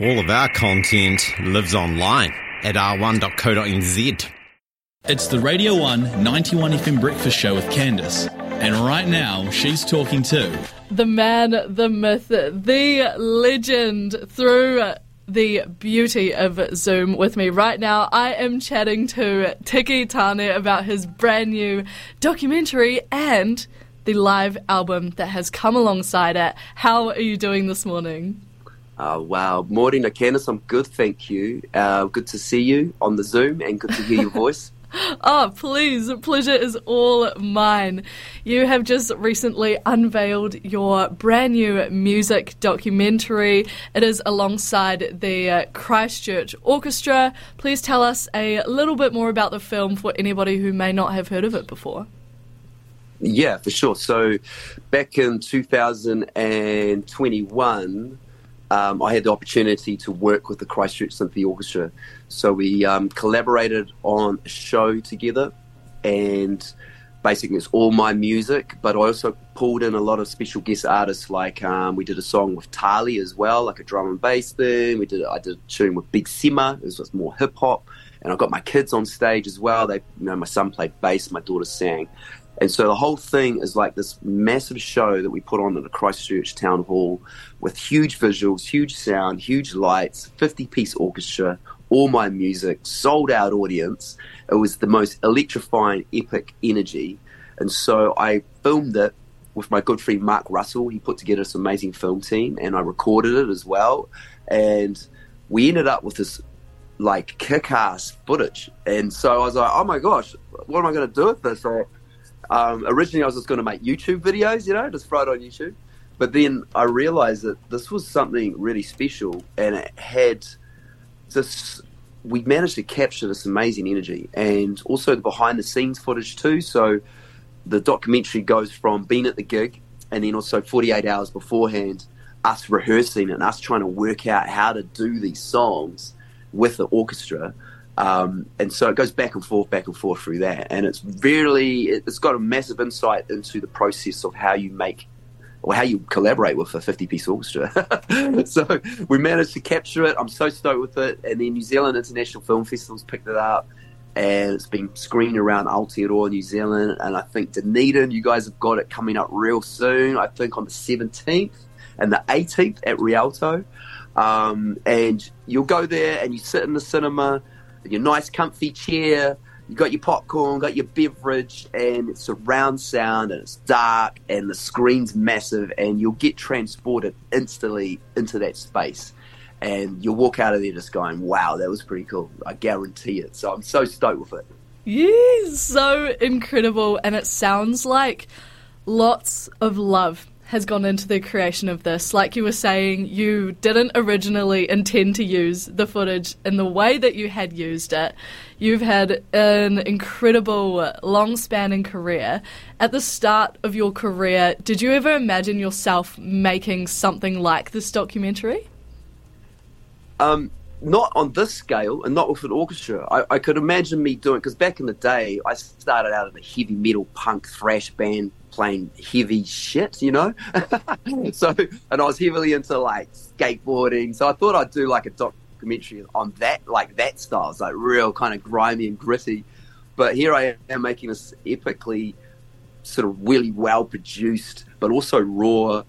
All of our content lives online at r1.co.nz. It's the Radio 1 91 FM Breakfast Show with Candice. And right now, she's talking to the man, the myth, the legend through the beauty of Zoom with me right now. I am chatting to Tiki Taane about his brand new documentary and the live album that has come alongside it. How are you doing this morning? Uh, wow, morning, Candice. I'm good, thank you. Uh, good to see you on the Zoom and good to hear your voice. Oh, please, pleasure is all mine. You have just recently unveiled your brand new music documentary. It is alongside the uh, Christchurch Orchestra. Please tell us a little bit more about the film for anybody who may not have heard of it before. Yeah, for sure. So, back in 2021, um, I had the opportunity to work with the Christchurch Symphony Orchestra. So we um, collaborated on a show together, and basically it's all my music, but I also pulled in a lot of special guest artists. Like um, we did a song with Tali as well, like a drum and bass thing. We did I did a tune with Big Sima, it was more hip hop, and I got my kids on stage as well. They, you know, my son played bass, my daughter sang. And so the whole thing is like this massive show that we put on at the Christchurch Town Hall with huge visuals, huge sound, huge lights, 50 piece orchestra, all my music, sold out audience. It was the most electrifying, epic energy. And so I filmed it with my good friend Mark Russell. He put together this amazing film team and I recorded it as well. And we ended up with this like kick ass footage. And so I was like, oh my gosh, what am I going to do with this? So um, originally, I was just going to make YouTube videos, you know, just throw it on YouTube. But then I realized that this was something really special, and it had this. We managed to capture this amazing energy, and also the behind the scenes footage too. So the documentary goes from being at the gig, and then also 48 hours beforehand, us rehearsing and us trying to work out how to do these songs with the orchestra um, and so it goes back and forth, back and forth through that. And it's really, it's got a massive insight into the process of how you make or how you collaborate with a 50 piece orchestra. so we managed to capture it. I'm so stoked with it. And then New Zealand International Film Festival's picked it up and it's been screened around Aotearoa, New Zealand. And I think Dunedin, you guys have got it coming up real soon. I think on the 17th and the 18th at Rialto. Um, and you'll go there and you sit in the cinema your nice comfy chair, you got your popcorn, got your beverage, and it's surround sound and it's dark and the screen's massive and you'll get transported instantly into that space. And you'll walk out of there just going, wow, that was pretty cool. I guarantee it. So I'm so stoked with it. Yeah, so incredible. And it sounds like lots of love has gone into the creation of this. Like you were saying, you didn't originally intend to use the footage in the way that you had used it. You've had an incredible, long spanning career. At the start of your career, did you ever imagine yourself making something like this documentary? Um, not on this scale and not with an orchestra. I, I could imagine me doing because back in the day, I started out in a heavy metal punk thrash band playing heavy shit, you know. so, and I was heavily into like skateboarding. So I thought I'd do like a documentary on that, like that style. It's like real kind of grimy and gritty. But here I am making this epically sort of really well produced, but also raw,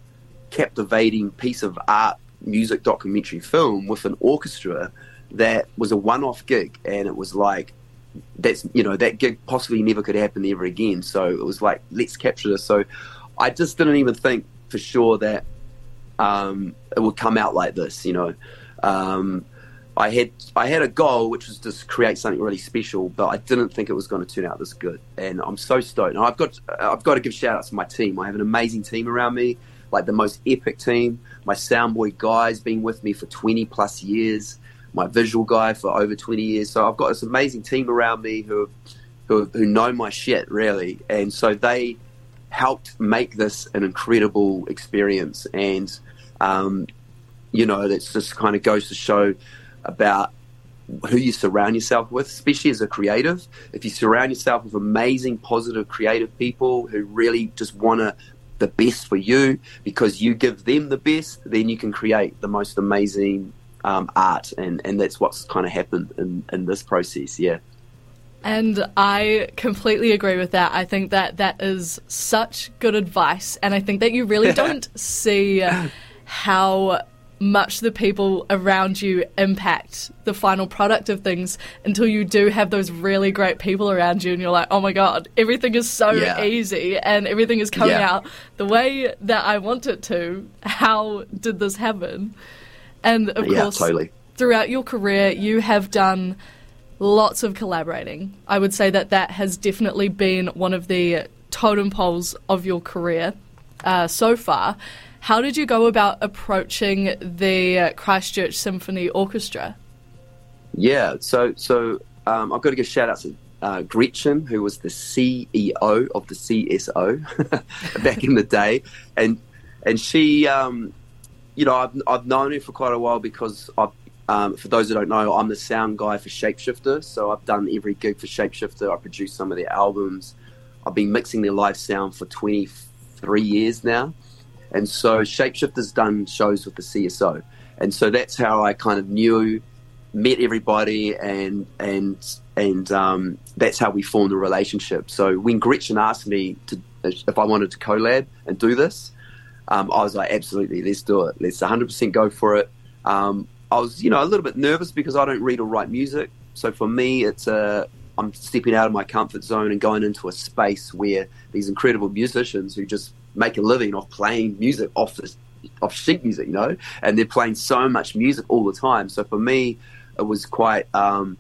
captivating piece of art, music documentary film with an orchestra that was a one off gig. And it was like, that's you know that gig possibly never could happen ever again. So it was like let's capture this. So I just didn't even think for sure that um, it would come out like this. You know, um, I had I had a goal which was to create something really special, but I didn't think it was going to turn out this good. And I'm so stoked. And I've got I've got to give shout outs to my team. I have an amazing team around me, like the most epic team. My sound boy guy's been with me for 20 plus years my visual guy for over 20 years. So I've got this amazing team around me who, who, who know my shit really. And so they helped make this an incredible experience. And, um, you know, it just kind of goes to show about who you surround yourself with, especially as a creative. If you surround yourself with amazing, positive, creative people who really just want to the best for you because you give them the best, then you can create the most amazing um, art, and, and that's what's kind of happened in, in this process. Yeah. And I completely agree with that. I think that that is such good advice. And I think that you really don't see how much the people around you impact the final product of things until you do have those really great people around you and you're like, oh my God, everything is so Yeah. easy and everything is coming Yeah. out the way that I want it to. How did this happen? And of Yeah, course, totally. throughout your career, you have done lots of collaborating. I would say that that has definitely been one of the totem poles of your career uh, so far. How did you go about approaching the Christchurch Symphony Orchestra? Yeah, so so um, I've got to give shout out to uh, Gretchen, who was the CEO of the CSO back in the day, and and she, um, you know, I've, I've known her for quite a while because I've, um, for those who don't know, I'm the sound guy for Shapeshifter, so I've done every gig for Shapeshifter. I produced some of their albums. I've been mixing their live sound for 23 years now. And so Shapeshifter's done shows with the CSO. And so that's how I kind of knew, met everybody, and and and um, that's how we formed a relationship. So when Gretchen asked me to if I wanted to collab and do this, um, I was like, absolutely, let's do it. Let's 100% go for it. Um, I was, you know, a little bit nervous because I don't read or write music. So for me, it's a I'm stepping out of my comfort zone and going into a space where these incredible musicians who just make a living off playing music off this off sheet music, you know, and they're playing so much music all the time. So for me, it was quite um,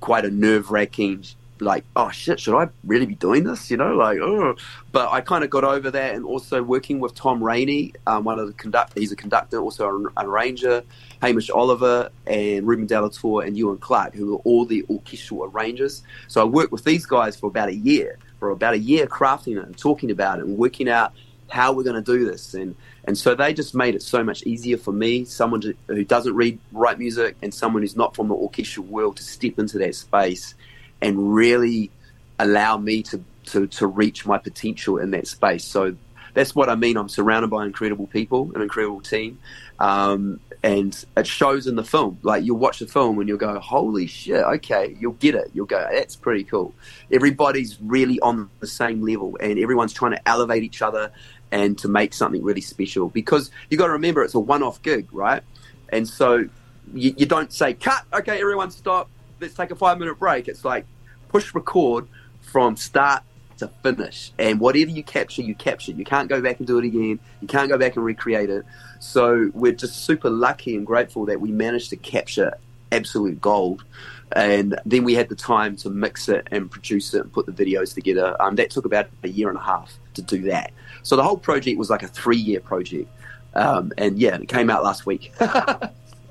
quite a nerve wracking. Like, oh shit, should I really be doing this? You know, like, oh. But I kind of got over that, and also working with Tom Rainey, um, one of the conduct. He's a conductor, also an arranger. Hamish Oliver and Ruben Delator and Ewan Clark, who are all the orchestral arrangers. So I worked with these guys for about a year, for about a year crafting it and talking about it and working out how we're going to do this. And, and so they just made it so much easier for me, someone to, who doesn't read, write music, and someone who's not from the orchestral world to step into that space and really allow me to, to, to reach my potential in that space. So that's what I mean. I'm surrounded by incredible people, an incredible team. Um, and it shows in the film. Like you'll watch the film and you'll go, "Holy shit!" Okay, you'll get it. You'll go, "That's pretty cool." Everybody's really on the same level, and everyone's trying to elevate each other and to make something really special. Because you got to remember, it's a one-off gig, right? And so you, you don't say, "Cut." Okay, everyone stop. Let's take a five-minute break. It's like push record from start to finish. And whatever you capture, you capture. You can't go back and do it again. You can't go back and recreate it. So we're just super lucky and grateful that we managed to capture absolute gold. And then we had the time to mix it and produce it and put the videos together. Um, that took about a year and a half to do that. So the whole project was like a three year project. Um, and yeah, it came out last week.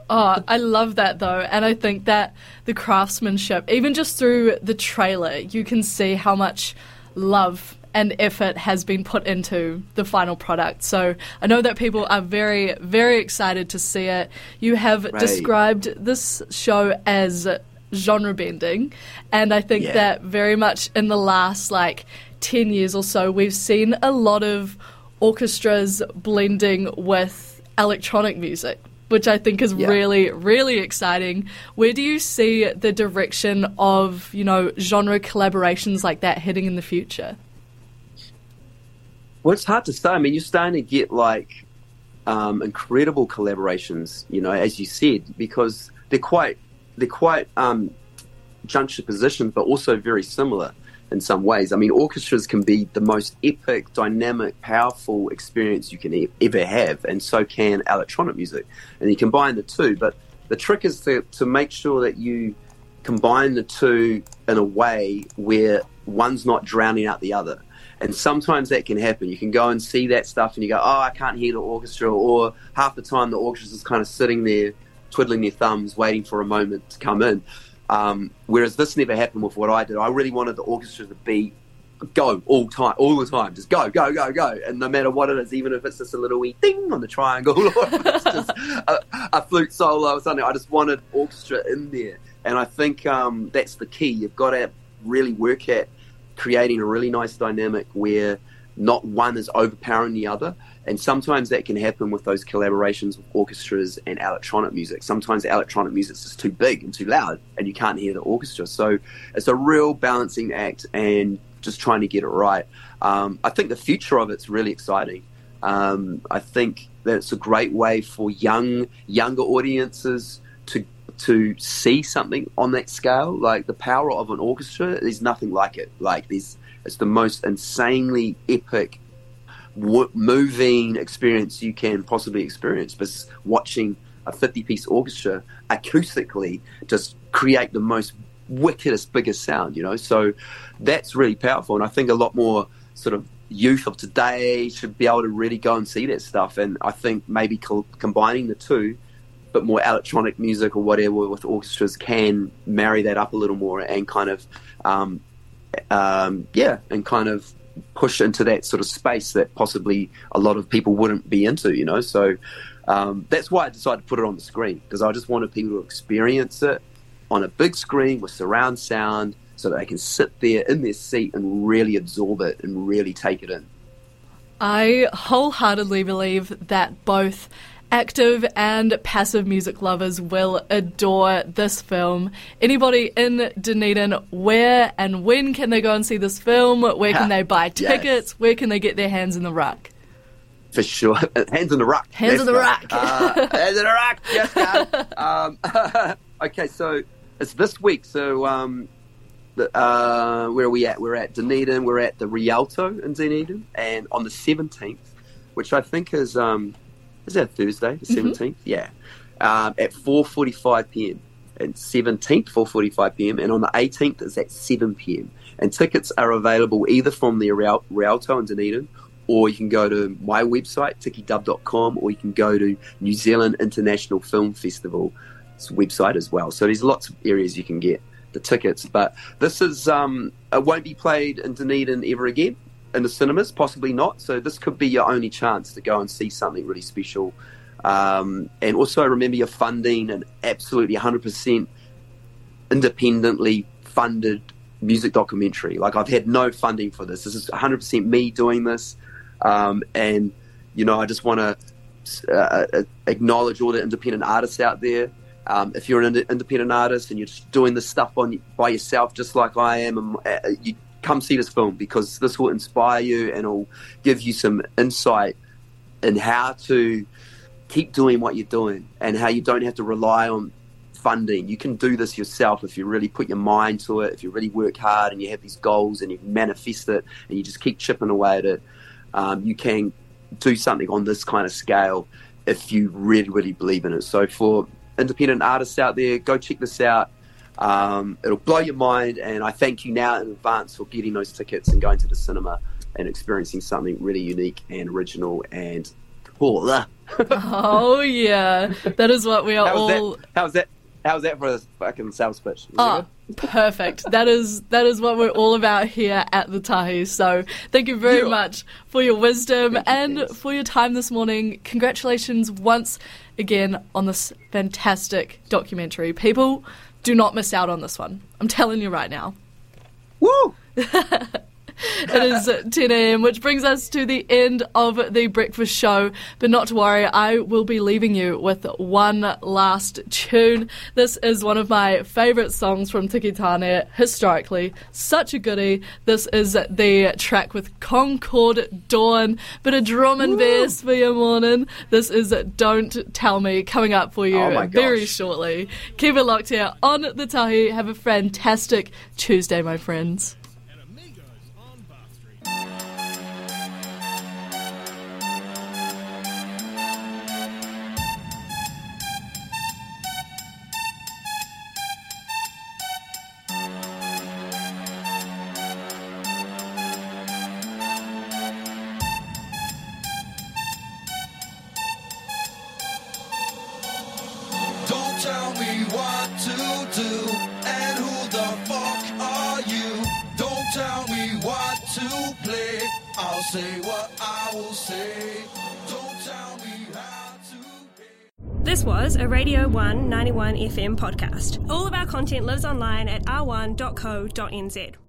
Oh, I love that though. And I think that the craftsmanship, even just through the trailer, you can see how much love and effort has been put into the final product. So I know that people are very, very excited to see it. You have Right. described this show as genre bending, and I think Yeah. that very much in the last like 10 years or so, we've seen a lot of orchestras blending with electronic music. Which I think is Yeah. really, really exciting. Where do you see the direction of, you know, genre collaborations like that heading in the future? Well, it's hard to say. I mean, you're starting to get like um, incredible collaborations, you know, as you said, because they're quite they're quite um, juxtapositioned, but also very similar in some ways. I mean, orchestras can be the most epic, dynamic, powerful experience you can e- ever have, and so can electronic music. And you combine the two, but the trick is to, to make sure that you combine the two in a way where one's not drowning out the other. And sometimes that can happen. You can go and see that stuff and you go, oh, I can't hear the orchestra. Or half the time the orchestra's just kind of sitting there, twiddling their thumbs, waiting for a moment to come in. Um, whereas this never happened with what I did. I really wanted the orchestra to be go all time, all the time, just go, go, go, go, and no matter what it is, even if it's just a little wee ding on the triangle, or if it's just a, a flute solo or something, I just wanted orchestra in there, and I think um, that's the key. You've got to really work at creating a really nice dynamic where not one is overpowering the other, And sometimes that can happen with those collaborations with orchestras and electronic music. Sometimes the electronic music is too big and too loud, and you can't hear the orchestra. So it's a real balancing act and just trying to get it right. Um, I think the future of it's really exciting. Um, I think that it's a great way for young younger audiences to to see something on that scale. Like the power of an orchestra, there's nothing like it. Like there's it's the most insanely epic w- moving experience you can possibly experience. But watching a 50 piece orchestra acoustically just create the most wickedest, biggest sound, you know? So that's really powerful. And I think a lot more sort of youth of today should be able to really go and see that stuff. And I think maybe co- combining the two, but more electronic music or whatever with orchestras can marry that up a little more and kind of, um, um, yeah, and kind of push into that sort of space that possibly a lot of people wouldn't be into, you know. So um, that's why I decided to put it on the screen because I just wanted people to experience it on a big screen with surround sound so that they can sit there in their seat and really absorb it and really take it in. I wholeheartedly believe that both active and passive music lovers will adore this film. Anybody in Dunedin, where and when can they go and see this film? Where can they buy tickets? Yes. Where can they get their hands in the ruck? For sure. Hands in the ruck. Hands in the ruck. Uh, hands in the ruck. Yes, um, okay, so it's this week. So um, uh, where are we at? We're at Dunedin. We're at the Rialto in Dunedin. And on the 17th, which I think is... Um, is that Thursday, the 17th? Mm-hmm. Yeah. Um, at 4.45 p.m. And 17th, 4.45 p.m. And on the 18th, is at 7 p.m. And tickets are available either from the Rialto in Dunedin or you can go to my website, tikidub.com, or you can go to New Zealand International Film Festival's website as well. So there's lots of areas you can get the tickets. But this is um, it won't be played in Dunedin ever again in the cinemas, possibly not. So this could be your only chance to go and see something really special. Um, and also remember your funding and absolutely 100% independently funded music documentary. Like I've had no funding for this. This is 100% me doing this. Um, and, you know, I just want to uh, uh, acknowledge all the independent artists out there. Um, if you're an independent artist and you're just doing this stuff on by yourself, just like I am, uh, you come see this film because this will inspire you and it'll give you some insight in how to keep doing what you're doing and how you don't have to rely on funding. You can do this yourself if you really put your mind to it, if you really work hard and you have these goals and you manifest it and you just keep chipping away at it. Um, you can do something on this kind of scale if you really, really believe in it. So for independent artists out there, go check this out. Um, it'll blow your mind, and I thank you now in advance for getting those tickets and going to the cinema and experiencing something really unique and original and cool. oh yeah, that is what we are how all. That? How's that? How's that for a fucking sales pitch? Was oh, perfect. that is that is what we're all about here at the Tahi. So thank you very yeah. much for your wisdom thank and you, for your time this morning. Congratulations once again on this fantastic documentary. People do not miss out on this one. I'm telling you right now. Woo! it is 10 a.m., which brings us to the end of the breakfast show. But not to worry, I will be leaving you with one last tune. This is one of my favourite songs from Tiki Taane historically. Such a goodie. This is the track with Concord Dawn. But a drum and bass for your morning. This is Don't Tell Me coming up for you oh very shortly. Keep it locked here on the Tahi. Have a fantastic Tuesday, my friends. Say what I will say. Don't tell me how to This was a Radio 191 FM podcast. All of our content lives online at r1.co.nz.